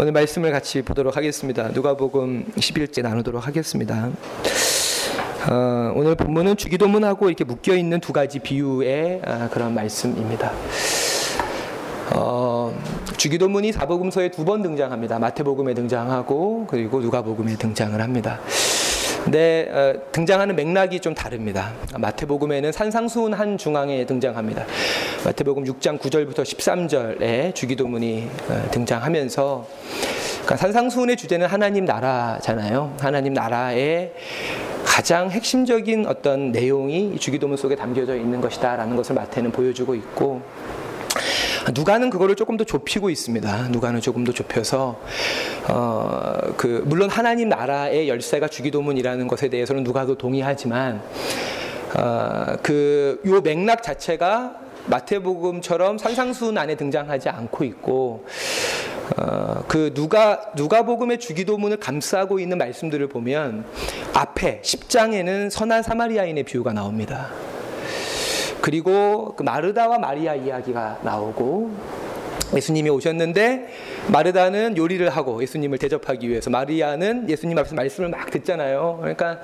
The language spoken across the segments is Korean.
오늘 말씀을 같이 보도록 하겠습니다. 누가복음 11째 나누도록 하겠습니다. 어, 오늘 본문은 주기도문하고 이렇게 묶여 있는 두 가지 비유의 아, 그런 말씀입니다. 어, 주기도문이 사복음서에 두 번 등장합니다. 마태복음에 등장하고 그리고 누가복음에 등장을 합니다. 근데 어, 등장하는 맥락이 좀 다릅니다. 마태복음에는 산상수훈 한 중앙에 등장합니다. 마태복음 6장 9절부터 13절에 주기도문이 어, 등장하면서 그러니까 산상수훈의 주제는 하나님 나라잖아요. 하나님 나라의 가장 핵심적인 어떤 내용이 주기도문 속에 담겨져 있는 것이다라는 것을 마태는 보여주고 있고 누가는 그거를 조금 더 좁히고 있습니다. 누가는 조금 더 좁혀서 어, 그 물론 하나님 나라의 열쇠가 주기도문이라는 것에 대해서는 누가도 동의하지만 어, 그요 맥락 자체가 마태복음처럼 산상수훈 안에 등장하지 않고 있고 어, 그 누가 누가복음의 주기도문을 감싸고 있는 말씀들을 보면 앞에 10장에는 선한 사마리아인의 비유가 나옵니다. 그리고 그 마르다와 마리아 이야기가 나오고 예수님이 오셨는데 마르다는 요리를 하고 예수님을 대접하기 위해서 마리아는 예수님 앞에서 말씀을 막 듣잖아요. 그러니까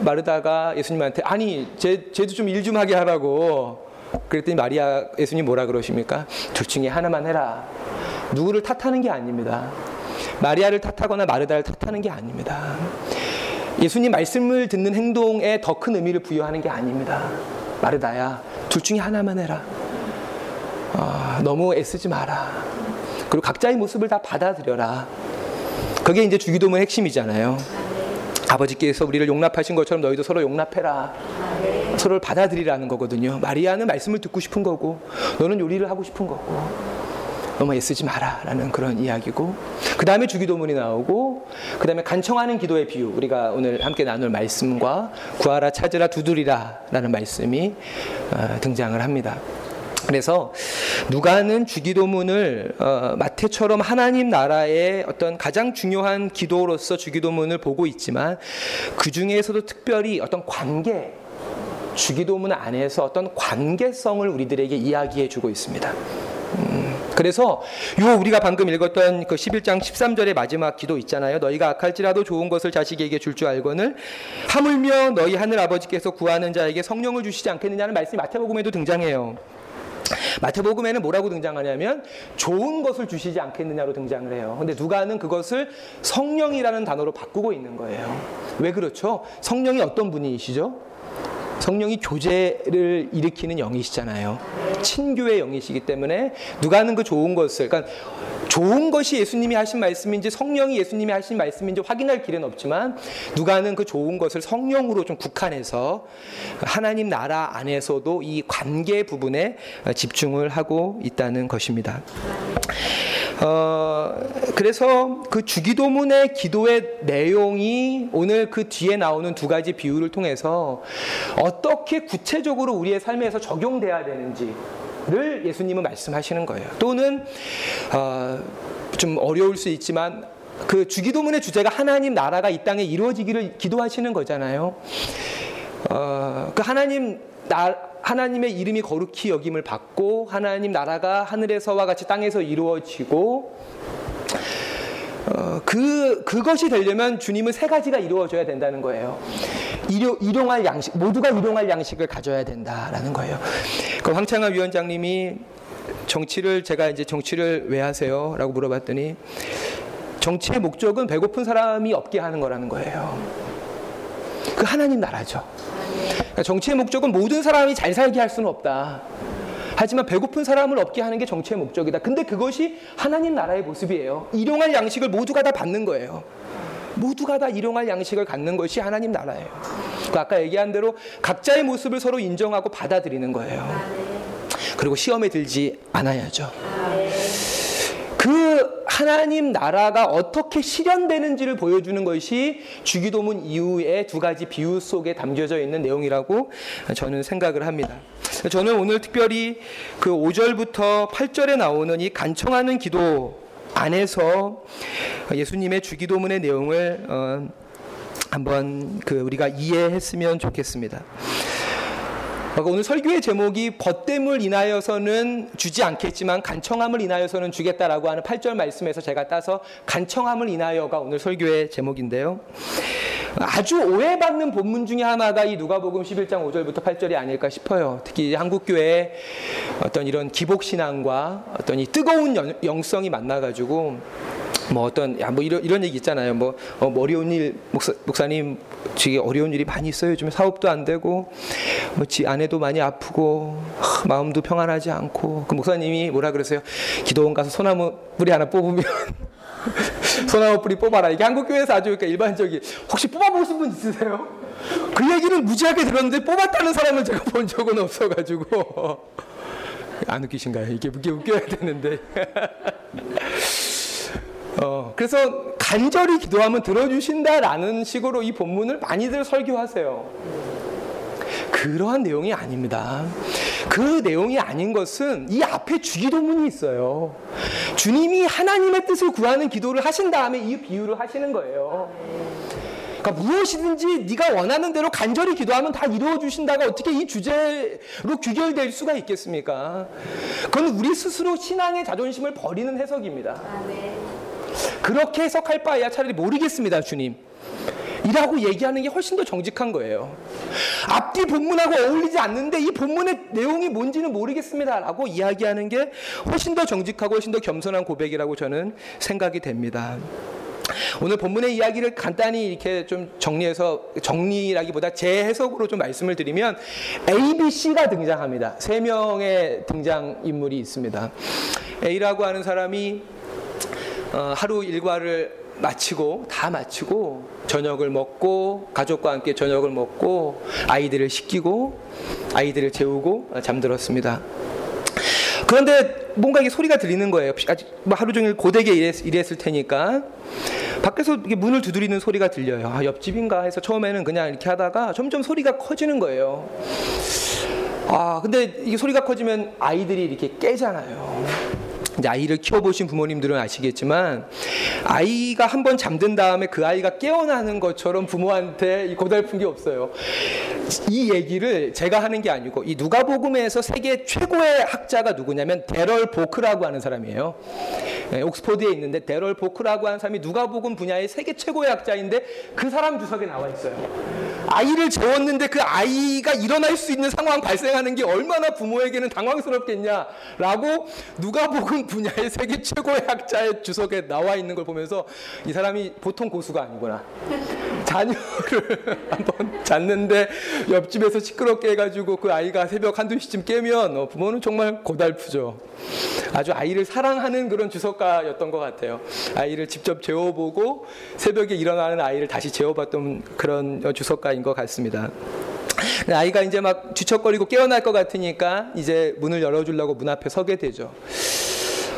마르다가 예수님한테 아니 제 쟤도 좀 일 좀 하게 하라고 그랬더니 마리아 예수님 뭐라 그러십니까? 둘 중에 하나만 해라. 누구를 탓하는 게 아닙니다. 마리아를 탓하거나 마르다를 탓하는 게 아닙니다. 예수님 말씀을 듣는 행동에 더 큰 의미를 부여하는 게 아닙니다. 마르다야, 둘 중에 하나만 해라. 어, 너무 애쓰지 마라. 그리고 각자의 모습을 다 받아들여라. 그게 이제 주기도문 핵심이잖아요. 아버지께서 우리를 용납하신 것처럼 너희도 서로 용납해라. 서로를 받아들이라는 거거든요. 마리아는 말씀을 듣고 싶은 거고, 너는 요리를 하고 싶은 거고, 너무 애쓰지 마라 라는 그런 이야기고, 그 다음에 주기도문이 나오고, 그 다음에 간청하는 기도의 비유, 우리가 오늘 함께 나눌 말씀과 구하라, 찾으라, 두드리라 라는 말씀이 어, 등장을 합니다. 그래서 누가는 주기도문을 어, 마태처럼 하나님 나라의 어떤 가장 중요한 기도로서 주기도문을 보고 있지만 그 중에서도 특별히 어떤 관계 주기도문 안에서 어떤 관계성을 우리들에게 이야기해 주고 있습니다. 음, 그래서 요 우리가 방금 읽었던 그 11장 13절의 마지막 기도 있잖아요. 너희가 악할지라도 좋은 것을 자식에게 줄 줄 알거늘 하물며 너희 하늘 아버지께서 구하는 자에게 성령을 주시지 않겠느냐는 말씀이 마태복음에도 등장해요. 마태복음에는 뭐라고 등장하냐면 좋은 것을 주시지 않겠느냐로 등장을 해요. 근데 누가는 그것을 성령이라는 단어로 바꾸고 있는 거예요. 왜 그렇죠? 성령이 어떤 분이시죠? 성령이 교제를 일으키는 영이시잖아요. 친교의 영이시기 때문에 누가는 그 좋은 것을, 그러니까 좋은 것이 예수님이 하신 말씀인지 성령이 예수님이 하신 말씀인지 확인할 길은 없지만 누가는 그 좋은 것을 성령으로 좀 국한해서 하나님 나라 안에서도 이 관계 부분에 집중을 하고 있다는 것입니다. 어, 그래서 그 주기도문의 기도의 내용이 오늘 그 뒤에 나오는 두 가지 비유를 통해서 어떻게 구체적으로 우리의 삶에서 적용돼야 되는지를 예수님은 말씀하시는 거예요. 또는 어, 좀 어려울 수 있지만 그 주기도문의 주제가 하나님 나라가 이 땅에 이루어지기를 기도하시는 거잖아요. 어, 그 하나님 나, 하나님의 이름이 거룩히 여김을 받고 하나님 나라가 하늘에서와 같이 땅에서 이루어지고 어, 그 그것이 되려면 주님은 세 가지가 이루어져야 된다는 거예요. 일용, 일용할 양식 모두가 일용할 양식을 가져야 된다라는 거예요. 그 황창한 위원장님이 정치를 제가 이제 정치를 왜 하세요?라고 물어봤더니 정치의 목적은 배고픈 사람이 없게 하는 거라는 거예요. 그 하나님 나라죠. 그러니까 정치의 목적은 모든 사람이 잘 살게 할 수는 없다. 하지만 배고픈 사람을 얻게 하는 게 정치의 목적이다. 근데 그것이 하나님 나라의 모습이에요. 일용할 양식을 모두가 다 받는 거예요. 모두가 다 일용할 양식을 갖는 것이 하나님 나라예요. 그 아까 얘기한 대로 각자의 모습을 서로 인정하고 받아들이는 거예요. 그리고 시험에 들지 않아야죠. 그 하나님 나라가 어떻게 실현되는지를 보여주는 것이 주기도문 이후의 두 가지 비유 속에 담겨져 있는 내용이라고 저는 생각을 합니다. 저는 오늘 특별히 그 5절부터 8절에 나오는 이 간청하는 기도 안에서 예수님의 주기도문의 내용을 어 한번 그 우리가 이해했으면 좋겠습니다. 그러니까 오늘 설교의 제목이 벗됨을 인하여서는 주지 않겠지만 간청함을 인하여서는 주겠다라고 하는 8절 말씀에서 제가 따서 간청함을 인하여가 오늘 설교의 제목인데요. 아주 오해받는 본문 중에 하나가 이 누가복음 11장 5절부터 8절이 아닐까 싶어요. 특히 한국 교회의 어떤 이런 기복 신앙과 어떤 이 뜨거운 영성이 만나 가지고 뭐 어떤 야 뭐 이런 이런 얘기 있잖아요. 뭐, 어, 뭐 어려운 일 목사, 목사님 지금 어려운 일이 많이 있어요. 요즘에 사업도 안 되고 뭐지 아내도 많이 아프고 하, 마음도 평안하지 않고 그 목사님이 뭐라 그러세요? 기도원 가서 소나무 뿌리 하나 뽑으면 소나무 뿌리 뽑아라. 이게 한국 교회에서 아주 그러니까 일반적인 혹시 뽑아보신 분 있으세요? 그 얘기는 무지하게 들었는데 뽑았다는 사람을 제가 본 적은 없어가지고 안 웃기신가요? 이게 웃겨 웃겨야 되는데. 어, 그래서 간절히 기도하면 들어주신다라는 식으로 이 본문을 많이들 설교하세요. 그러한 내용이 아닙니다. 그 내용이 아닌 것은 이 앞에 주기도문이 있어요. 주님이 하나님의 뜻을 구하는 기도를 하신 다음에 이 비유를 하시는 거예요. 그러니까 무엇이든지 네가 원하는 대로 간절히 기도하면 다 이루어 주신다가 어떻게 이 주제로 규결될 수가 있겠습니까? 그건 우리 스스로 신앙의 자존심을 버리는 해석입니다. 아, 네. 그렇게 해석할 바에야 차라리 모르겠습니다, 주님. 이라고 얘기하는 게 훨씬 더 정직한 거예요. 앞뒤 본문하고 어울리지 않는데 이 본문의 내용이 뭔지는 모르겠습니다. 라고 이야기하는 게 훨씬 더 정직하고 훨씬 더 겸손한 고백이라고 저는 생각이 됩니다. 오늘 본문의 이야기를 간단히 이렇게 좀 정리해서 정리라기보다 제 해석으로 좀 말씀을 드리면 A, B, C가 등장합니다. 세 명의 등장 인물이 있습니다. A라고 하는 사람이 어, 하루 일과를 마치고 다 마치고 저녁을 먹고 가족과 함께 저녁을 먹고 아이들을 씻기고 아이들을 재우고 잠들었습니다. 그런데 뭔가 이게 소리가 들리는 거예요. 아직 뭐 하루 종일 고되게 일했, 일했을 테니까 밖에서 이게 문을 두드리는 소리가 들려요. 아, 옆집인가 해서 처음에는 그냥 이렇게 하다가 점점 소리가 커지는 거예요. 아, 근데 이게 소리가 커지면 아이들이 이렇게 깨잖아요. 이제 아이를 키워보신 부모님들은 아시겠지만 아이가 한 번 잠든 다음에 그 아이가 깨어나는 것처럼 부모한테 고달픈 게 없어요. 이 얘기를 제가 하는 게 아니고 이 누가복음에서 세계 최고의 학자가 누구냐면 데럴 보크라고 하는 사람이에요. 네, 옥스퍼드에 있는데 데럴 보크라고 하는 사람이 누가복음 분야의 세계 최고의 학자인데 그 사람 주석에 나와 있어요. 아이를 재웠는데 그 아이가 일어날 수 있는 상황 발생하는 게 얼마나 부모에게는 당황스럽겠냐라고 누가복음 분야의 세계 최고의 학자의 주석에 나와 있는 걸 보면서 이 사람이 보통 고수가 아니구나. 자녀를 한번 잤는데 옆집에서 시끄럽게 해가지고 그 아이가 새벽 한두 시쯤 깨면 어, 부모는 정말 고달프죠. 아주 아이를 사랑하는 그런 주석가였던 것 같아요. 아이를 직접 재워보고 새벽에 일어나는 아이를 다시 재워봤던 그런 주석가인 것 같습니다. 아이가 이제 막 뒤척거리고 깨어날 것 같으니까 이제 문을 열어주려고 문 앞에 서게 되죠.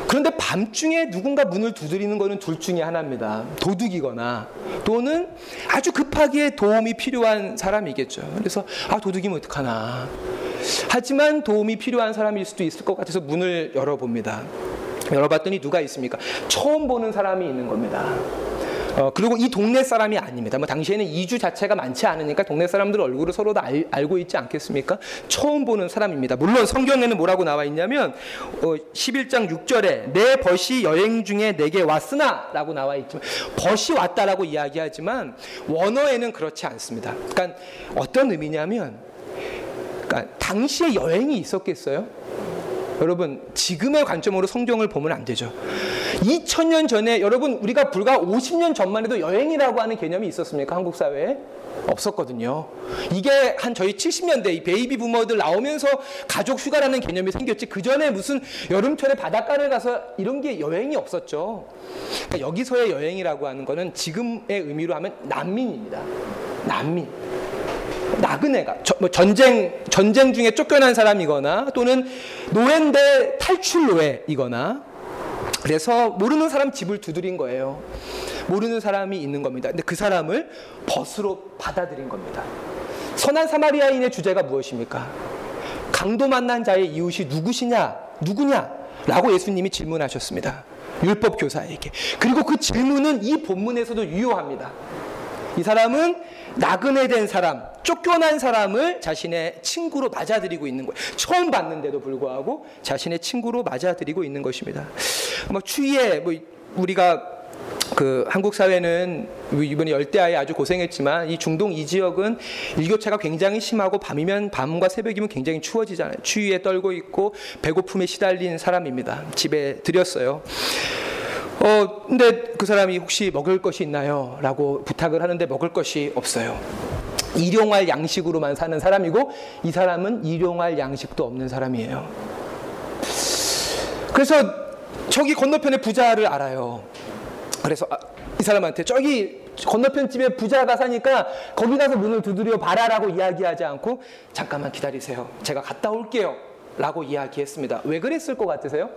그런데 밤중에 누군가 문을 두드리는 것은 둘 중에 하나입니다. 도둑이거나 또는 아주 급하게 도움이 필요한 사람이겠죠. 그래서 아 도둑이면 어떡하나. 하지만 도움이 필요한 사람일 수도 있을 것 같아서 문을 열어봅니다. 열어봤더니 누가 있습니까? 처음 보는 사람이 있는 겁니다. 어, 그리고 이 동네 사람이 아닙니다. 뭐 당시에는 이주 자체가 많지 않으니까 동네 사람들 얼굴을 서로 다 알, 알고 있지 않겠습니까? 처음 보는 사람입니다. 물론 성경에는 뭐라고 나와 있냐면 어, 11장 6절에 내 벗이 여행 중에 내게 왔으나라고 나와 있지만 벗이 왔다라고 이야기하지만 원어에는 그렇지 않습니다. 그러니까 어떤 의미냐면 그러니까 당시에 여행이 있었겠어요? 여러분 지금의 관점으로 성경을 보면 안 되죠. 2000년 전에 여러분 우리가 불과 50년 전만 해도 여행이라고 하는 개념이 있었습니까? 한국 사회에? 없었거든요. 이게 한 저희 70년대 이 베이비 부모들 나오면서 가족 휴가라는 개념이 생겼지 그 전에 무슨 여름철에 바닷가를 가서 이런 게 여행이 없었죠. 그러니까 여기서의 여행이라고 하는 거는 지금의 의미로 하면 난민입니다. 난민. 나그네가 뭐 전쟁 전쟁 중에 쫓겨난 사람이거나 또는 노예인데 탈출 노예이거나 그래서 모르는 사람 집을 두드린 거예요. 모르는 사람이 있는 겁니다. 근데 그 사람을 벗으로 받아들인 겁니다. 선한 사마리아인의 주제가 무엇입니까? 강도 만난 자의 이웃이 누구시냐? 누구냐? 라고 예수님이 질문하셨습니다. 율법 교사에게. 그리고 그 질문은 이 본문에서도 유효합니다. 이 사람은 나그네 된 사람, 쫓겨난 사람을 자신의 친구로 맞아들이고 있는 거예요. 처음 봤는데도 불구하고 자신의 친구로 맞아들이고 있는 것입니다. 뭐 추위에 뭐 우리가 그 한국 사회는 이번에 열대야에 아주 고생했지만 이 중동 이 지역은 일교차가 굉장히 심하고 밤이면 밤과 새벽이면 굉장히 추워지잖아요. 추위에 떨고 있고 배고픔에 시달린 사람입니다. 집에 들였어요. 어, 근데 그 사람이 혹시 먹을 것이 있나요? 라고 부탁을 하는데 먹을 것이 없어요. 일용할 양식으로만 사는 사람이고 이 사람은 일용할 양식도 없는 사람이에요. 그래서 저기 건너편에 부자를 알아요. 그래서 아, 이 사람한테 저기 건너편 집에 부자가 사니까 거기 가서 문을 두드려 봐라라고 이야기하지 않고 잠깐만 기다리세요. 제가 갔다 올게요. 라고 이야기했습니다. 왜 그랬을 것 같으세요?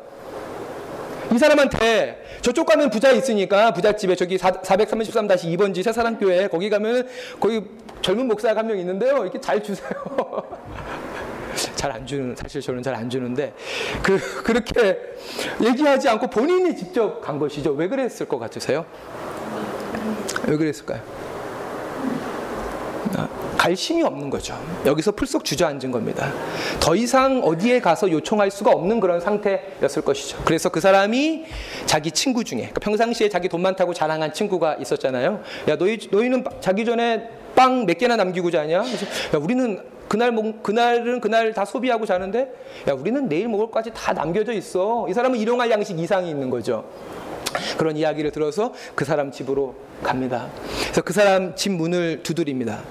이 사람한테 저쪽 가면 부자 있으니까 부잣집에 저기 433-2번지 새사랑교회 거기 가면 거기 젊은 목사가 한 명 있는데요. 이렇게 잘 주세요. 잘 안 주는 사실 저는 잘 안 주는데 그 그렇게 얘기하지 않고 본인이 직접 간 것이죠. 왜 그랬을 것 같으세요? 왜 그랬을까요? 아, 갈 힘이 없는 거죠. 여기서 풀썩 주저앉은 겁니다. 더 이상 어디에 가서 요청할 수가 없는 그런 상태였을 것이죠. 그래서 그 사람이 자기 친구 중에 그러니까 평상시에 자기 돈 많다고 자랑한 친구가 있었잖아요. 야 너희 너희는 자기 전에 빵 몇 개나 남기고 자냐? 야 우리는 그날 먹, 그날은 그날 다 소비하고 자는데 야 우리는 내일 먹을 까지 다 남겨져 있어. 이 사람은 일용할 양식 이상이 있는 거죠. 그런 이야기를 들어서 그 사람 집으로 갑니다. 그래서 그 사람 집 문을 두드립니다.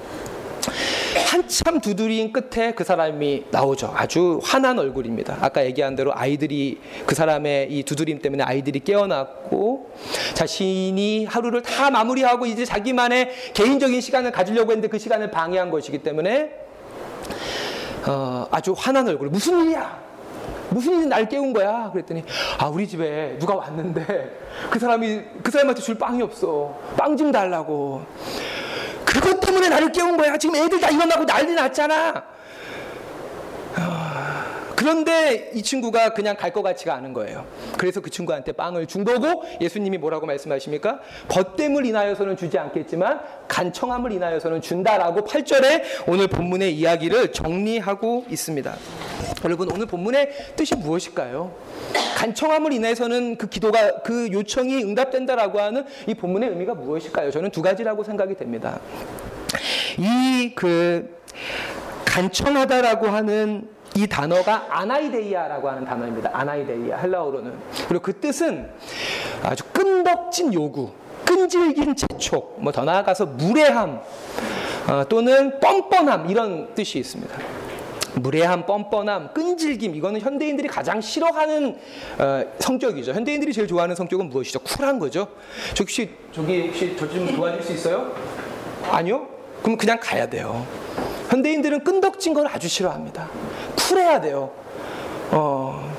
한참 두드린 끝에 그 사람이 나오죠. 아주 화난 얼굴입니다. 아까 얘기한 대로 아이들이 그 사람의 이 두드림 때문에 아이들이 깨어났고 자신이 하루를 다 마무리하고 이제 자기만의 개인적인 시간을 가지려고 했는데 그 시간을 방해한 것이기 때문에 어, 아주 화난 얼굴. 무슨 일이야? 무슨 일이 날 깨운 거야? 그랬더니 아 우리 집에 누가 왔는데 그 사람이 그 사람한테 줄 빵이 없어. 빵 좀 달라고. 그것 때문에 나를 깨운 거야. 지금 애들 다 일어나고 난리 났잖아. 그런데 이 친구가 그냥 갈 것 같지가 않은 거예요. 그래서 그 친구한테 빵을 준 거고 예수님이 뭐라고 말씀하십니까? 벗됨을 인하여서는 주지 않겠지만 간청함을 인하여서는 준다라고 8절에 오늘 본문의 이야기를 정리하고 있습니다. 여러분 오늘 본문의 뜻이 무엇일까요? 간청함을 인해서는 그 기도가 그 요청이 응답된다라고 하는 이 본문의 의미가 무엇일까요? 저는 두 가지라고 생각이 됩니다. 이 그 간청하다라고 하는 이 단어가 아나이데이아라고 하는 단어입니다. 아나이데이아 헬라어로는 그리고 그 뜻은 아주 끈덕진 요구, 끈질긴 재촉, 뭐 더 나아가서 무례함 어, 또는 뻔뻔함 이런 뜻이 있습니다. 무례함, 뻔뻔함, 끈질김 이거는 현대인들이 가장 싫어하는 어, 성격이죠. 현대인들이 제일 좋아하는 성격은 무엇이죠? 쿨한 거죠. 저 혹시 저기 혹시 저 좀 도와줄 수 있어요? 아니요? 그럼 그냥 가야 돼요. 현대인들은 끈덕진 걸 아주 싫어합니다. 쿨해야 돼요. 어,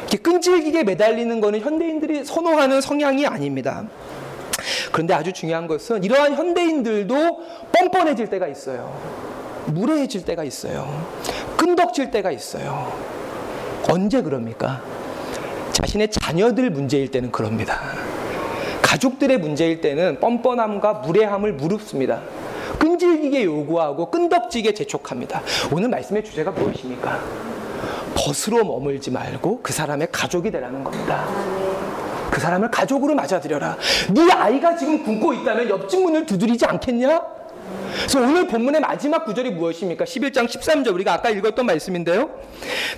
이렇게 끈질기게 매달리는 거는 현대인들이 선호하는 성향이 아닙니다. 그런데 아주 중요한 것은 이러한 현대인들도 뻔뻔해질 때가 있어요. 무례해질 때가 있어요. 끈덕질 때가 있어요. 언제 그럽니까? 자신의 자녀들 문제일 때는 그럽니다. 가족들의 문제일 때는 뻔뻔함과 무례함을 무릅습니다. 끈질기게 요구하고 끈덕지게 재촉합니다. 오늘 말씀의 주제가 무엇입니까? 벗으로 머물지 말고 그 사람의 가족이 되라는 겁니다. 그 사람을 가족으로 맞아들여라. 네 아이가 지금 굶고 있다면 옆집 문을 두드리지 않겠냐? 그래서 오늘 본문의 마지막 구절이 무엇입니까? 11장 13절 우리가 아까 읽었던 말씀인데요.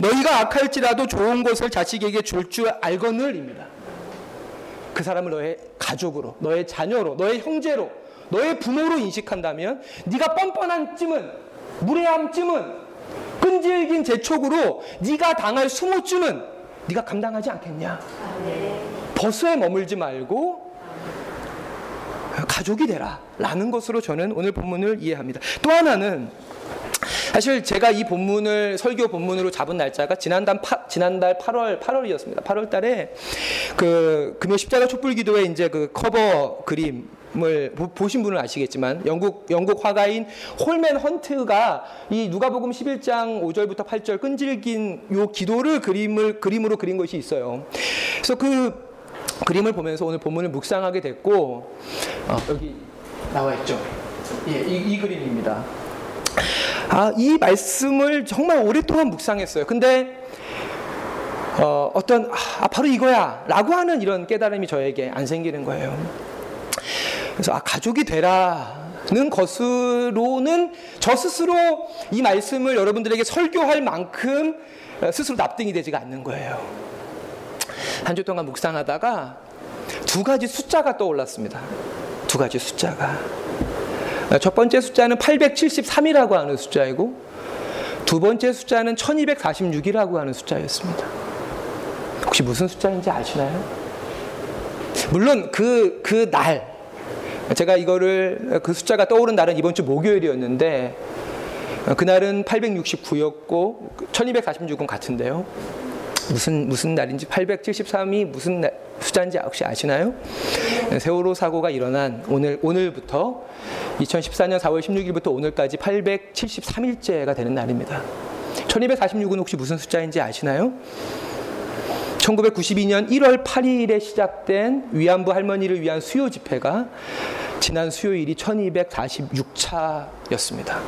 너희가 악할지라도 좋은 것을 자식에게 줄 줄 알거늘입니다. 그 사람을 너의 가족으로, 너의 자녀로, 너의 형제로, 너의 부모로 인식한다면 네가 뻔뻔한 쯤은 무례함 쯤은 끈질긴 재촉으로 네가 당할 수모쯤은 네가 감당하지 않겠냐? 버스에 머물지 말고 가족이 되라 라는 것으로 저는 오늘 본문을 이해합니다. 또 하나는 사실 제가 이 본문을 설교 본문으로 잡은 날짜가 지난달, 파, 지난달 8월 8월이었습니다. 8월 달에 그 금요 십자가 촛불 기도회 이제 그 커버 그림 을 보신 분은 아시겠지만 영국 영국 화가인 홀맨 헌트가 이 누가복음 11장 5절부터 8절 끈질긴 요 기도를 그림을 그림으로 그린 것이 있어요. 그래서 그 그림을 보면서 오늘 본문을 묵상하게 됐고 어, 여기 나와 있죠. 예, 이, 이 그림입니다. 아, 이 말씀을 정말 오랫동안 묵상했어요. 근데 어, 어떤 아, 바로 이거야 라고 하는 이런 깨달음이 저에게 안 생기는 거예요. 그래서 아, 가족이 되라는 것으로는 저 스스로 이 말씀을 여러분들에게 설교할 만큼 스스로 납득이 되지가 않는 거예요. 한 주 동안 묵상하다가 두 가지 숫자가 떠올랐습니다. 두 가지 숫자가. 첫 번째 숫자는 873이라고 하는 숫자이고 두 번째 숫자는 1246이라고 하는 숫자였습니다. 혹시 무슨 숫자인지 아시나요? 물론 그, 그 날, 제가 이거를, 그 숫자가 떠오른 날은 이번 주 목요일이었는데, 그날은 869였고, 1246은 같은데요. 무슨, 무슨 날인지, 873이 무슨 날, 숫자인지 혹시 아시나요? 세월호 사고가 일어난 오늘, 오늘부터 2014년 4월 16일부터 오늘까지 873일째가 되는 날입니다. 1246은 혹시 무슨 숫자인지 아시나요? 1992년 1월 8일에 시작된 위안부 할머니를 위한 수요 집회가 지난 수요일이 1246차였습니다.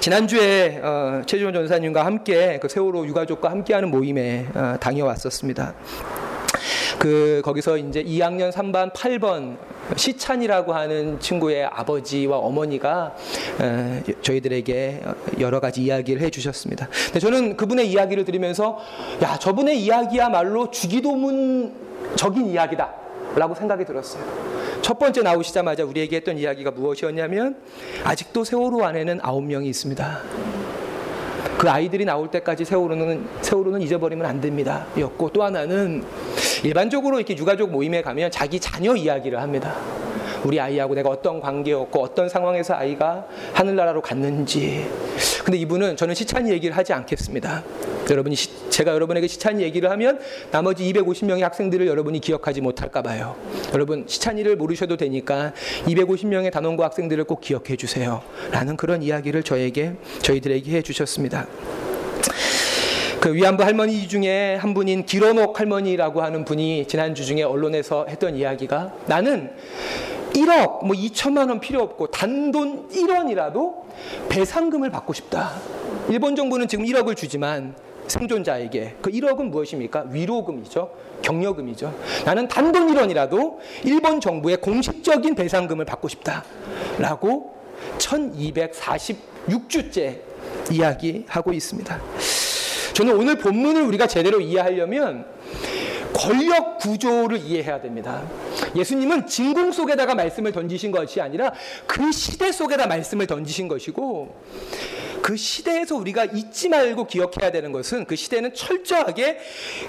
지난주에 어, 최지원 전사님과 함께 그 세월호 유가족과 함께하는 모임에 어, 다녀왔었습니다. 그 거기서 이제 2학년 3반 8번 시찬이라고 하는 친구의 아버지와 어머니가 어, 저희들에게 여러 가지 이야기를 해 주셨습니다. 근데 저는 그분의 이야기를 들으면서 야 저분의 이야기야말로 주기도문적인 이야기다 라고 생각이 들었어요. 첫 번째 나오시자마자 우리에게 했던 이야기가 무엇이었냐면 아직도 세월호 안에는 아홉 명이 있습니다. 그 아이들이 나올 때까지 세월호는 세월호는 잊어버리면 안 됩니다. 였고 또 하나는 일반적으로 이렇게 유가족 모임에 가면 자기 자녀 이야기를 합니다. 우리 아이하고 내가 어떤 관계였고 어떤 상황에서 아이가 하늘나라로 갔는지. 근데 이분은 저는 시찬이 얘기를 하지 않겠습니다. 여러분이 시, 제가 여러분에게 시찬이 얘기를 하면 나머지 250명의 학생들을 여러분이 기억하지 못할까 봐요. 여러분 시찬이를 모르셔도 되니까 250명의 단원고 학생들을 꼭 기억해 주세요. 라는 그런 이야기를 저에게 저희들에게 해 주셨습니다. 그 위안부 할머니 중에 한 분인 기로녹 할머니라고 하는 분이 지난주 중에 언론에서 했던 이야기가 나는 1억, 뭐 2천만 원 필요 없고 단돈 1원이라도 배상금을 받고 싶다. 일본 정부는 지금 1억을 주지만 생존자에게 그 1억은 무엇입니까? 위로금이죠. 격려금이죠. 나는 단돈 1원이라도 일본 정부의 공식적인 배상금을 받고 싶다. 라고 1246주째 이야기하고 있습니다. 저는 오늘 본문을 우리가 제대로 이해하려면 권력 구조를 이해해야 됩니다. 예수님은 진공 속에다가 말씀을 던지신 것이 아니라 그 시대 속에다 말씀을 던지신 것이고 그 시대에서 우리가 잊지 말고 기억해야 되는 것은 그 시대는 철저하게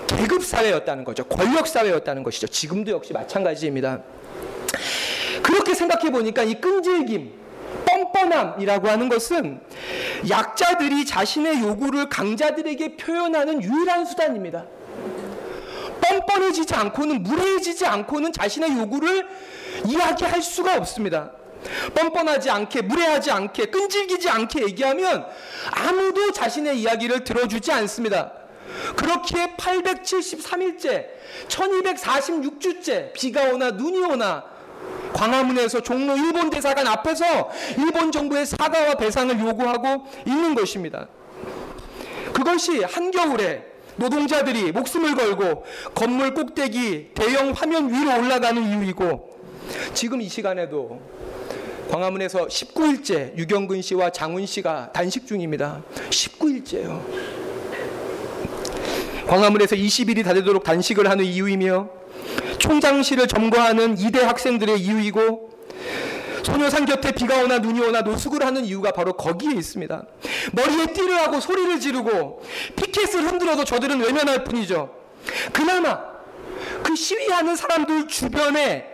계급 사회였다는 거죠. 권력 사회였다는 것이죠. 지금도 역시 마찬가지입니다. 그렇게 생각해 보니까 이 끈질김, 뻔뻔함이라고 하는 것은 약자들이 자신의 요구를 강자들에게 표현하는 유일한 수단입니다. 뻔뻔해지지 않고는 무례해지지 않고는 자신의 요구를 이야기할 수가 없습니다. 뻔뻔하지 않게 무례하지 않게 끈질기지 않게 얘기하면 아무도 자신의 이야기를 들어주지 않습니다. 그렇게 873일째, 1246주째 비가 오나 눈이 오나 광화문에서 종로 일본 대사관 앞에서 일본 정부의 사과와 배상을 요구하고 있는 것입니다. 그것이 한겨울에 노동자들이 목숨을 걸고 건물 꼭대기 대형 화면 위로 올라가는 이유이고 지금 이 시간에도 광화문에서 19일째 유경근 씨와 장훈 씨가 단식 중입니다. 19일째요. 광화문에서 20일이 다 되도록 단식을 하는 이유이며 총장실을 점거하는 이대 학생들의 이유이고 소녀상 곁에 비가 오나 눈이 오나 노숙을 하는 이유가 바로 거기에 있습니다. 머리에 띠를 하고 소리를 지르고 피켓을 흔들어도 저들은 외면할 뿐이죠. 그나마 그 시위하는 사람들 주변에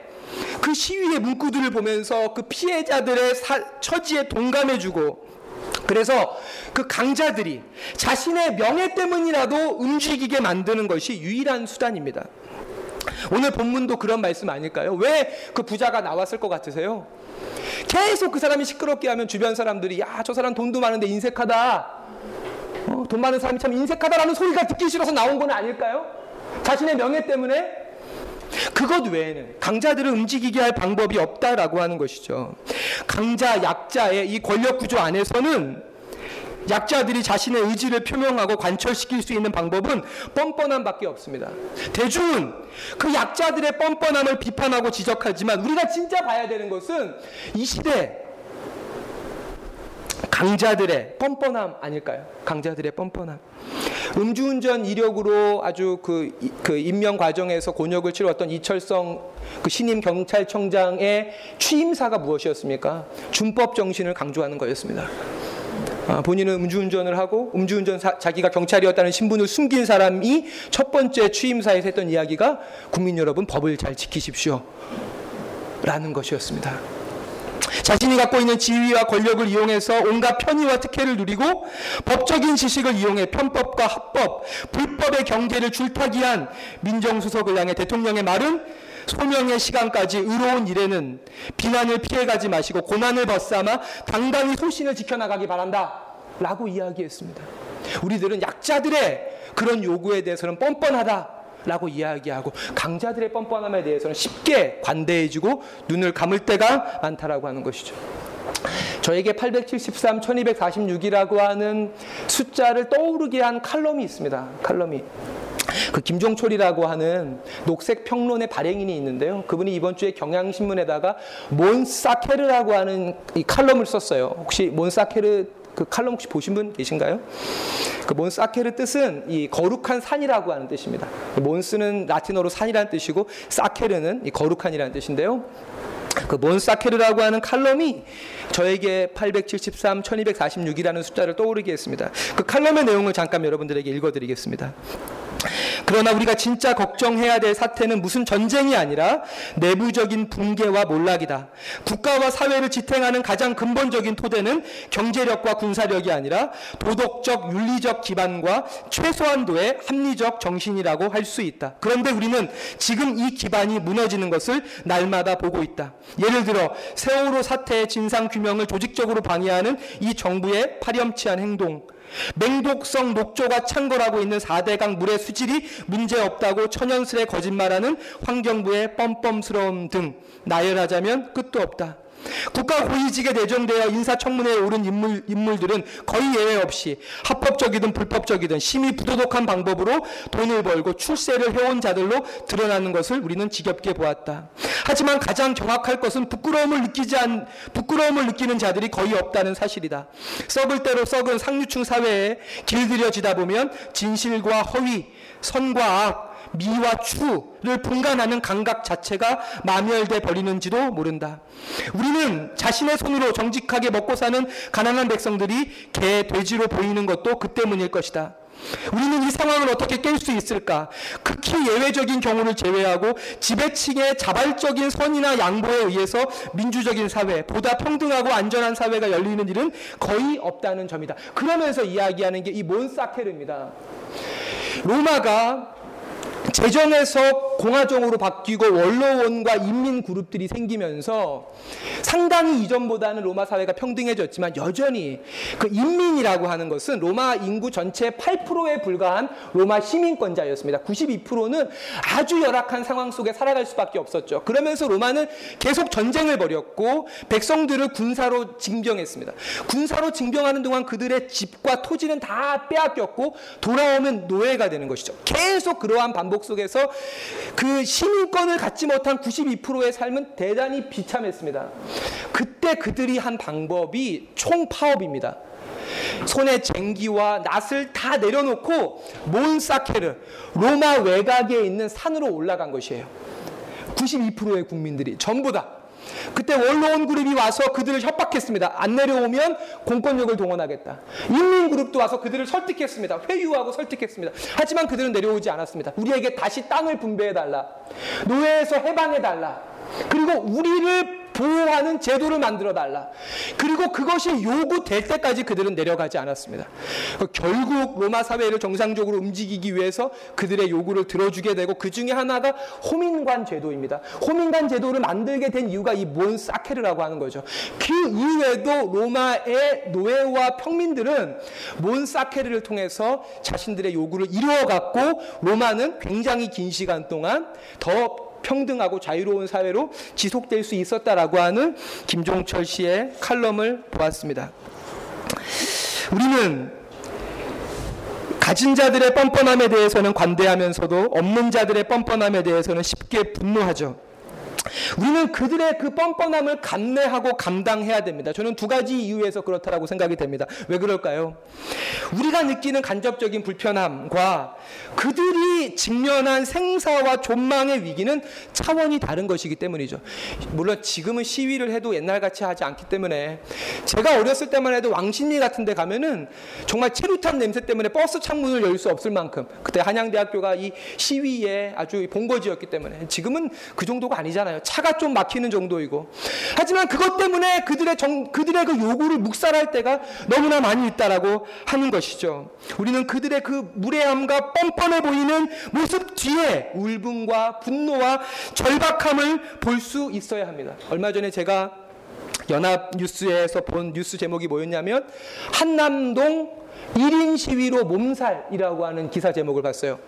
그 시위의 문구들을 보면서 그 피해자들의 사, 처지에 동감해주고 그래서 그 강자들이 자신의 명예 때문이라도 움직이게 만드는 것이 유일한 수단입니다. 오늘 본문도 그런 말씀 아닐까요? 왜 그 부자가 나왔을 것 같으세요? 계속 그 사람이 시끄럽게 하면 주변 사람들이 야 저 사람 돈도 많은데 인색하다. 어, 돈 많은 사람이 참 인색하다라는 소리가 듣기 싫어서 나온 건 아닐까요? 자신의 명예 때문에 그것 외에는 강자들을 움직이게 할 방법이 없다라고 하는 것이죠. 강자, 약자의 이 권력 구조 안에서는 약자들이 자신의 의지를 표명하고 관철시킬 수 있는 방법은 뻔뻔함밖에 없습니다. 대중은 그 약자들의 뻔뻔함을 비판하고 지적하지만 우리가 진짜 봐야 되는 것은 이 시대 강자들의 뻔뻔함 아닐까요? 강자들의 뻔뻔함. 음주운전 이력으로 아주 그, 그 임명 과정에서 곤욕을 치렀던 이철성 그 신임 경찰청장의 취임사가 무엇이었습니까? 준법 정신을 강조하는 거였습니다. 아, 본인은 음주운전을 하고 음주운전 사, 자기가 경찰이었다는 신분을 숨긴 사람이 첫 번째 취임사에서 했던 이야기가 국민 여러분 법을 잘 지키십시오. 라는 것이었습니다. 자신이 갖고 있는 지위와 권력을 이용해서 온갖 편의와 특혜를 누리고 법적인 지식을 이용해 편법과 합법, 불법의 경계를 줄타기한 민정수석을 향해 대통령의 말은 소명의 시간까지 의로운 일에는 비난을 피해가지 마시고 고난을 벗삼아 당당히 소신을 지켜나가기 바란다. 라고 이야기했습니다. 우리들은 약자들의 그런 요구에 대해서는 뻔뻔하다. 라고 이야기하고 강자들의 뻔뻔함에 대해서는 쉽게 관대해지고 눈을 감을 때가 많다라고 하는 것이죠. 저에게 873, 1246이라고 하는 숫자를 떠오르게 한 칼럼이 있습니다. 칼럼이. 그 김종철이라고 하는 녹색 평론의 발행인이 있는데요. 그분이 이번 주에 경향신문에다가 몬사케르라고 하는 이 칼럼을 썼어요. 혹시 몬사케르 그 칼럼 혹시 보신 분 계신가요? 그 몬사케르 뜻은 이 거룩한 산이라고 하는 뜻입니다. 몬스는 라틴어로 산이라는 뜻이고 사케르는 이 거룩한이라는 뜻인데요. 그 몬사케르라고 하는 칼럼이 저에게 873, 1246이라는 숫자를 떠오르게 했습니다. 그 칼럼의 내용을 잠깐 여러분들에게 읽어드리겠습니다. 그러나 우리가 진짜 걱정해야 될 사태는 무슨 전쟁이 아니라 내부적인 붕괴와 몰락이다. 국가와 사회를 지탱하는 가장 근본적인 토대는 경제력과 군사력이 아니라 도덕적, 윤리적 기반과 최소한도의 합리적 정신이라고 할 수 있다. 그런데 우리는 지금 이 기반이 무너지는 것을 날마다 보고 있다. 예를 들어 세월호 사태의 진상 규명을 조직적으로 방해하는 이 정부의 파렴치한 행동, 맹독성 녹조가 창궐하고 있는 4대강 물의 수질이 문제없다고 천연스레 거짓말하는 환경부의 뻔뻔스러움 등 나열하자면 끝도 없다. 국가 고위직에 내정되어 인사청문회에 오른 인물, 인물들은 거의 예외 없이 합법적이든 불법적이든 심히 부도덕한 방법으로 돈을 벌고 출세를 해온 자들로 드러나는 것을 우리는 지겹게 보았다. 하지만 가장 정확할 것은 부끄러움을 느끼지 않, 부끄러움을 느끼는 자들이 거의 없다는 사실이다. 썩을 대로 썩은 상류층 사회에 길들여지다 보면 진실과 허위, 선과 악, 미와 추를 분간하는 감각 자체가 마멸돼 버리는지도 모른다. 우리는 자신의 손으로 정직하게 먹고 사는 가난한 백성들이 개, 돼지로 보이는 것도 그 때문일 것이다. 우리는 이 상황을 어떻게 깰 수 있을까? 극히 예외적인 경우를 제외하고 지배층의 자발적인 선이나 양보에 의해서 민주적인 사회, 보다 평등하고 안전한 사회가 열리는 일은 거의 없다는 점이다. 그러면서 이야기하는 게 이 몬사케르입니다. 로마가 재정에서 공화정으로 바뀌고 원로원과 인민 그룹들이 생기면서 상당히 이전보다는 로마 사회가 평등해졌지만 여전히 그 인민이라고 하는 것은 로마 인구 전체 8%에 불과한 로마 시민권자였습니다. 92%는 아주 열악한 상황 속에 살아갈 수밖에 없었죠. 그러면서 로마는 계속 전쟁을 벌였고 백성들을 군사로 징병했습니다. 군사로 징병하는 동안 그들의 집과 토지는 다 빼앗겼고 돌아오면 노예가 되는 것이죠. 계속 그러한 반복 속에서 그 시민권을 갖지 못한 92%의 삶은 대단히 비참했습니다. 그때 그들이 한 방법이 총파업입니다. 손에 쟁기와 낫을 다 내려놓고 몬사케르 로마 외곽에 있는 산으로 올라간 것이에요. 92%의 국민들이 전부 다 그때 원로원 그룹이 와서 그들을 협박했습니다. 안 내려오면 공권력을 동원하겠다. 인민 그룹도 와서 그들을 설득했습니다. 회유하고 설득했습니다. 하지만 그들은 내려오지 않았습니다. 우리에게 다시 땅을 분배해 달라. 노예에서 해방해 달라. 그리고 우리를 보호하는 제도를 만들어 달라. 그리고 그것이 요구될 때까지 그들은 내려가지 않았습니다. 결국 로마 사회를 정상적으로 움직이기 위해서 그들의 요구를 들어주게 되고 그 중에 하나가 호민관 제도입니다. 호민관 제도를 만들게 된 이유가 이 몬사케르라고 하는 거죠. 그 이후에도 로마의 노예와 평민들은 몬사케르를 통해서 자신들의 요구를 이루어갔고 로마는 굉장히 긴 시간 동안 더 평등하고 자유로운 사회로 지속될 수 있었다라고 하는 김종철 씨의 칼럼을 보았습니다. 우리는 가진 자들의 뻔뻔함에 대해서는 관대하면서도 없는 자들의 뻔뻔함에 대해서는 쉽게 분노하죠. 우리는 그들의 그 뻔뻔함을 감내하고 감당해야 됩니다. 저는 두 가지 이유에서 그렇다라고 생각이 됩니다. 왜 그럴까요? 우리가 느끼는 간접적인 불편함과 그들이 직면한 생사와 존망의 위기는 차원이 다른 것이기 때문이죠. 물론 지금은 시위를 해도 옛날 같이 하지 않기 때문에 제가 어렸을 때만 해도 왕십리 같은 데 가면은 정말 체류탄 냄새 때문에 버스 창문을 열 수 없을 만큼 그때 한양대학교가 이 시위에 아주 본거지였기 때문에 지금은 그 정도가 아니잖아요. 차가 좀 막히는 정도이고. 하지만 그것 때문에 그들의 정, 그들의 그 요구를 묵살할 때가 너무나 많이 있다라고 하는 것이죠. 우리는 그들의 그 무례함과 뻔뻔해 보이는 모습 뒤에 울분과 분노와 절박함을 볼 수 있어야 합니다. 얼마 전에 제가 연합 뉴스에서 본 뉴스 제목이 뭐였냐면 한남동 1인 시위로 몸살이라고 하는 기사 제목을 봤어요.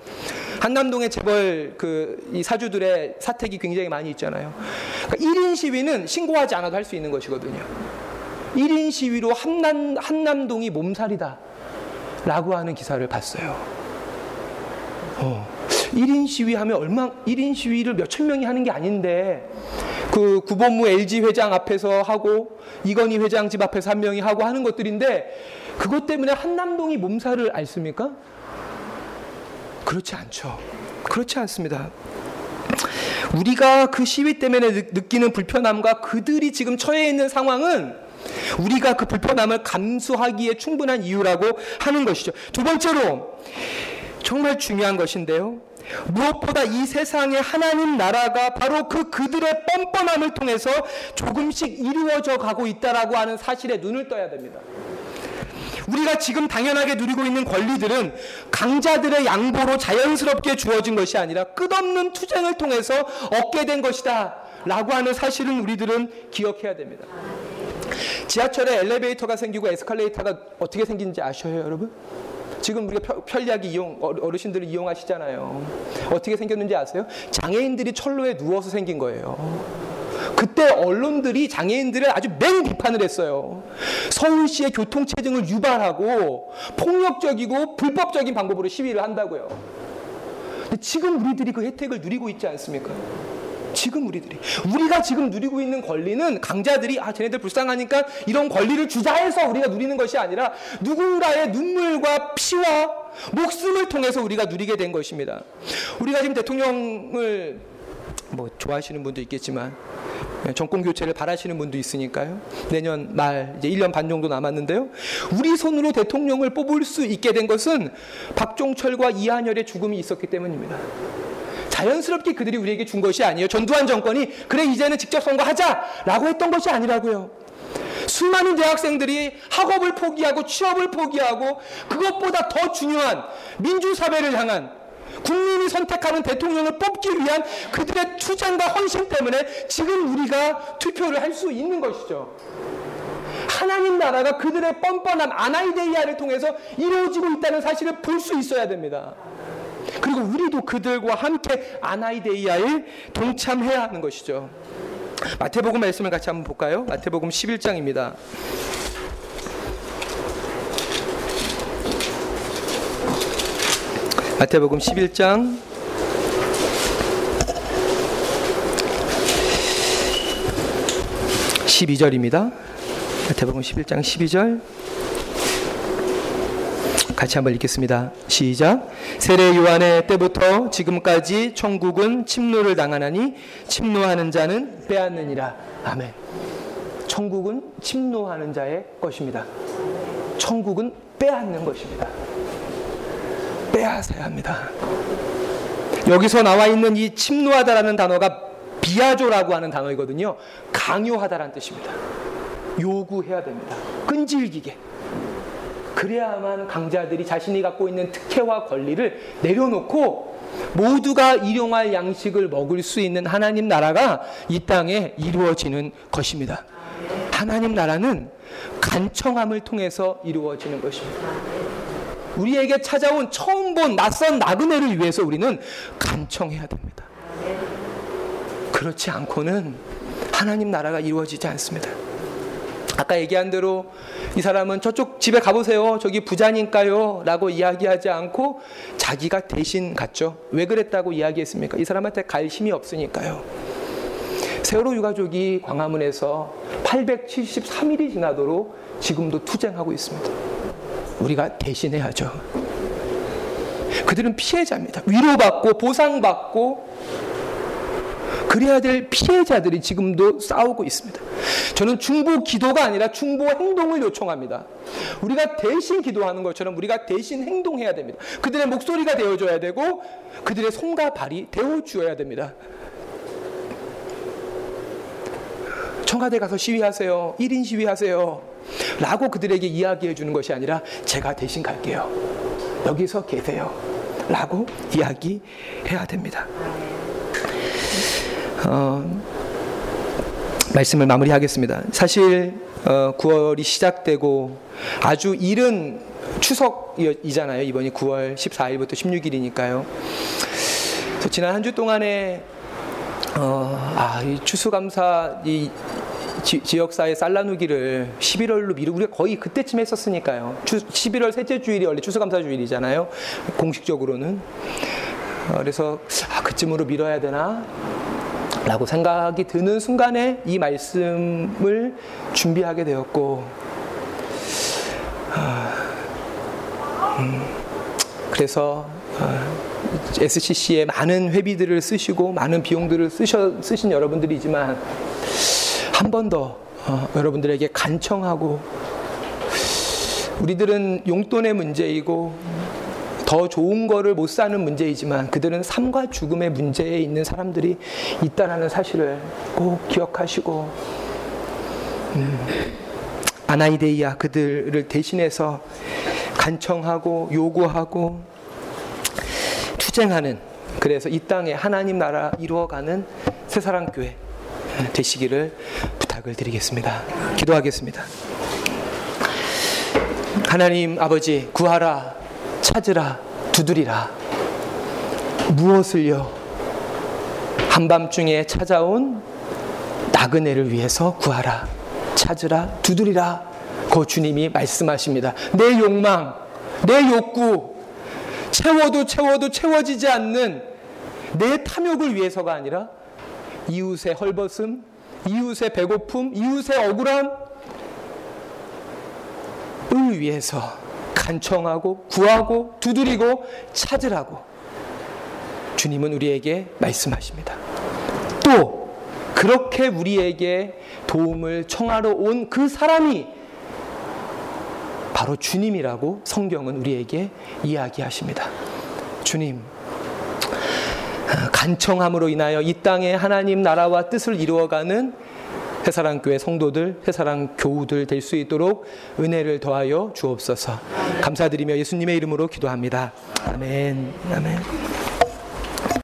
한남동에 재벌 그 이 사주들의 사택이 굉장히 많이 있잖아요. 그러니까 1인 시위는 신고하지 않아도 할 수 있는 것이거든요. 1인 시위로 한남, 한남동이 몸살이다. 라고 하는 기사를 봤어요. 어. 1인 시위하면 얼마, 1인 시위를 몇천 명이 하는 게 아닌데, 그 구본무 LG 회장 앞에서 하고, 이건희 회장 집 앞에서 한 명이 하고 하는 것들인데, 그것 때문에 한남동이 몸살을 앓습니까? 그렇지 않죠. 그렇지 않습니다. 우리가 그 시위 때문에 느끼는 불편함과 그들이 지금 처해 있는 상황은 우리가 그 불편함을 감수하기에 충분한 이유라고 하는 것이죠. 두 번째로 정말 중요한 것인데요. 무엇보다 이 세상의 하나님 나라가 바로 그 그들의 뻔뻔함을 통해서 조금씩 이루어져 가고 있다라고 하는 사실에 눈을 떠야 됩니다. 우리가 지금 당연하게 누리고 있는 권리들은 강자들의 양보로 자연스럽게 주어진 것이 아니라 끝없는 투쟁을 통해서 얻게 된 것이다. 라고 하는 사실은 우리들은 기억해야 됩니다. 지하철에 엘리베이터가 생기고 에스컬레이터가 어떻게 생긴지 아셔요, 여러분? 지금 우리가 편리하게 이용, 어르신들을 이용하시잖아요. 어떻게 생겼는지 아세요? 장애인들이 철로에 누워서 생긴 거예요. 그때 언론들이 장애인들을 아주 맹 비판을 했어요. 서울시의 교통체증을 유발하고 폭력적이고 불법적인 방법으로 시위를 한다고요. 근데 지금 우리들이 그 혜택을 누리고 있지 않습니까? 지금 우리들이 우리가 지금 누리고 있는 권리는 강자들이 아 쟤네들 불쌍하니까 이런 권리를 주자 해서 우리가 누리는 것이 아니라 누군가의 눈물과 피와 목숨을 통해서 우리가 누리게 된 것입니다. 우리가 지금 대통령을 뭐 좋아하시는 분도 있겠지만 예, 정권 교체를 바라시는 분도 있으니까요. 내년 말 이제 1년 반 정도 남았는데요. 우리 손으로 대통령을 뽑을 수 있게 된 것은 박종철과 이한열의 죽음이 있었기 때문입니다. 자연스럽게 그들이 우리에게 준 것이 아니에요. 전두환 정권이 그래 이제는 직접 선거하자라고 했던 것이 아니라고요. 수많은 대학생들이 학업을 포기하고 취업을 포기하고 그것보다 더 중요한 민주사회를 향한 국민이 선택하는 대통령을 뽑기 위한 그들의 투쟁과 헌신 때문에 지금 우리가 투표를 할 수 있는 것이죠. 하나님 나라가 그들의 뻔뻔한 아나이데이아를 통해서 이루어지고 있다는 사실을 볼 수 있어야 됩니다. 그리고 우리도 그들과 함께 아나이데이아에 동참해야 하는 것이죠. 마태복음 말씀을 같이 한번 볼까요? 마태복음 11장입니다. 마태복음 11장 12절입니다. 마태복음 11장 12절 같이 한번 읽겠습니다. 시작. 세례 요한의 때부터 지금까지 천국은 침노를 당하나니 침노하는 자는 빼앗느니라. 아멘. 천국은 침노하는 자의 것입니다. 천국은 빼앗는 것입니다. 빼앗아야 합니다. 여기서 나와 있는 이 침노하다라는 단어가 비아조라고 하는 단어이거든요. 강요하다라는 뜻입니다. 요구해야 됩니다. 끈질기게. 그래야만 강자들이 자신이 갖고 있는 특혜와 권리를 내려놓고 모두가 일용할 양식을 먹을 수 있는 하나님 나라가 이 땅에 이루어지는 것입니다. 하나님 나라는 간청함을 통해서 이루어지는 것입니다. 우리에게 찾아온 처음 본 낯선 나그네를 위해서 우리는 간청해야 됩니다. 그렇지 않고는 하나님 나라가 이루어지지 않습니다. 아까 얘기한 대로 이 사람은 저쪽 집에 가보세요. 저기 부자니까요. 라고 이야기하지 않고 자기가 대신 갔죠. 왜 그랬다고 이야기했습니까? 이 사람한테 갈 힘이 없으니까요. 세월호 유가족이 광화문에서 873일이 지나도록 지금도 투쟁하고 있습니다. 우리가 대신해야죠. 그들은 피해자입니다. 위로받고 보상받고 그래야 될 피해자들이 지금도 싸우고 있습니다. 저는 중보 기도가 아니라 중보 행동을 요청합니다. 우리가 대신 기도하는 것처럼 우리가 대신 행동해야 됩니다. 그들의 목소리가 되어줘야 되고 그들의 손과 발이 되어주어야 됩니다. 청와대 가서 시위하세요. 1인 시위하세요. 라고 그들에게 이야기해 주는 것이 아니라 제가 대신 갈게요. 여기서 계세요. 라고 이야기해야 됩니다. 어, 말씀을 마무리하겠습니다. 사실 어, 9월이 시작되고 아주 이른 추석이잖아요. 이번이 9월 14일부터 16일이니까요. 지난 한 주 동안에 어, 아, 이 추수감사 이 지, 역사의 쌀나누기를 11월로 미루고 우리가 거의 그때쯤 했었으니까요. 추, 11월 셋째 주일이 원래 추수감사 주일이잖아요. 공식적으로는. 어, 그래서 아, 그쯤으로 미뤄야 되나? 라고 생각이 드는 순간에 이 말씀을 준비하게 되었고, 아, 음, 그래서 아, SCC에 많은 회비들을 쓰시고 많은 비용들을 쓰셔, 쓰신 여러분들이지만 한 번더 어, 여러분들에게 간청하고 우리들은 용돈의 문제이고 더 좋은 거를 못 사는 문제이지만 그들은 삶과 죽음의 문제에 있는 사람들이 있다라는 사실을 꼭 기억하시고 음, 아나이데이아 그들을 대신해서 간청하고 요구하고 투쟁하는 그래서 이 땅에 하나님 나라 이루어가는 새사랑 교회 되시기를 부탁을 드리겠습니다. 기도하겠습니다. 하나님 아버지 구하라 찾으라 두드리라 무엇을요 한밤중에 찾아온 나그네를 위해서 구하라 찾으라 두드리라 그 주님이 말씀하십니다. 내 욕망 내 욕구 채워도 채워도 채워지지 않는 내 탐욕을 위해서가 아니라 이웃의 헐벗음, 이웃의 배고픔, 이웃의 억울함을 위해서 간청하고 구하고 두드리고 찾으라고 주님은 우리에게 말씀하십니다. 또 그렇게 우리에게 도움을 청하러 온 그 사람이 바로 주님이라고 성경은 우리에게 이야기하십니다. 주님, 간청함으로 인하여 이 땅에 하나님 나라와 뜻을 이루어가는 회사랑 교회 성도들, 회사랑 교우들 될 수 있도록 은혜를 더하여 주옵소서. 감사드리며 예수님의 이름으로 기도합니다. 아멘. 아멘.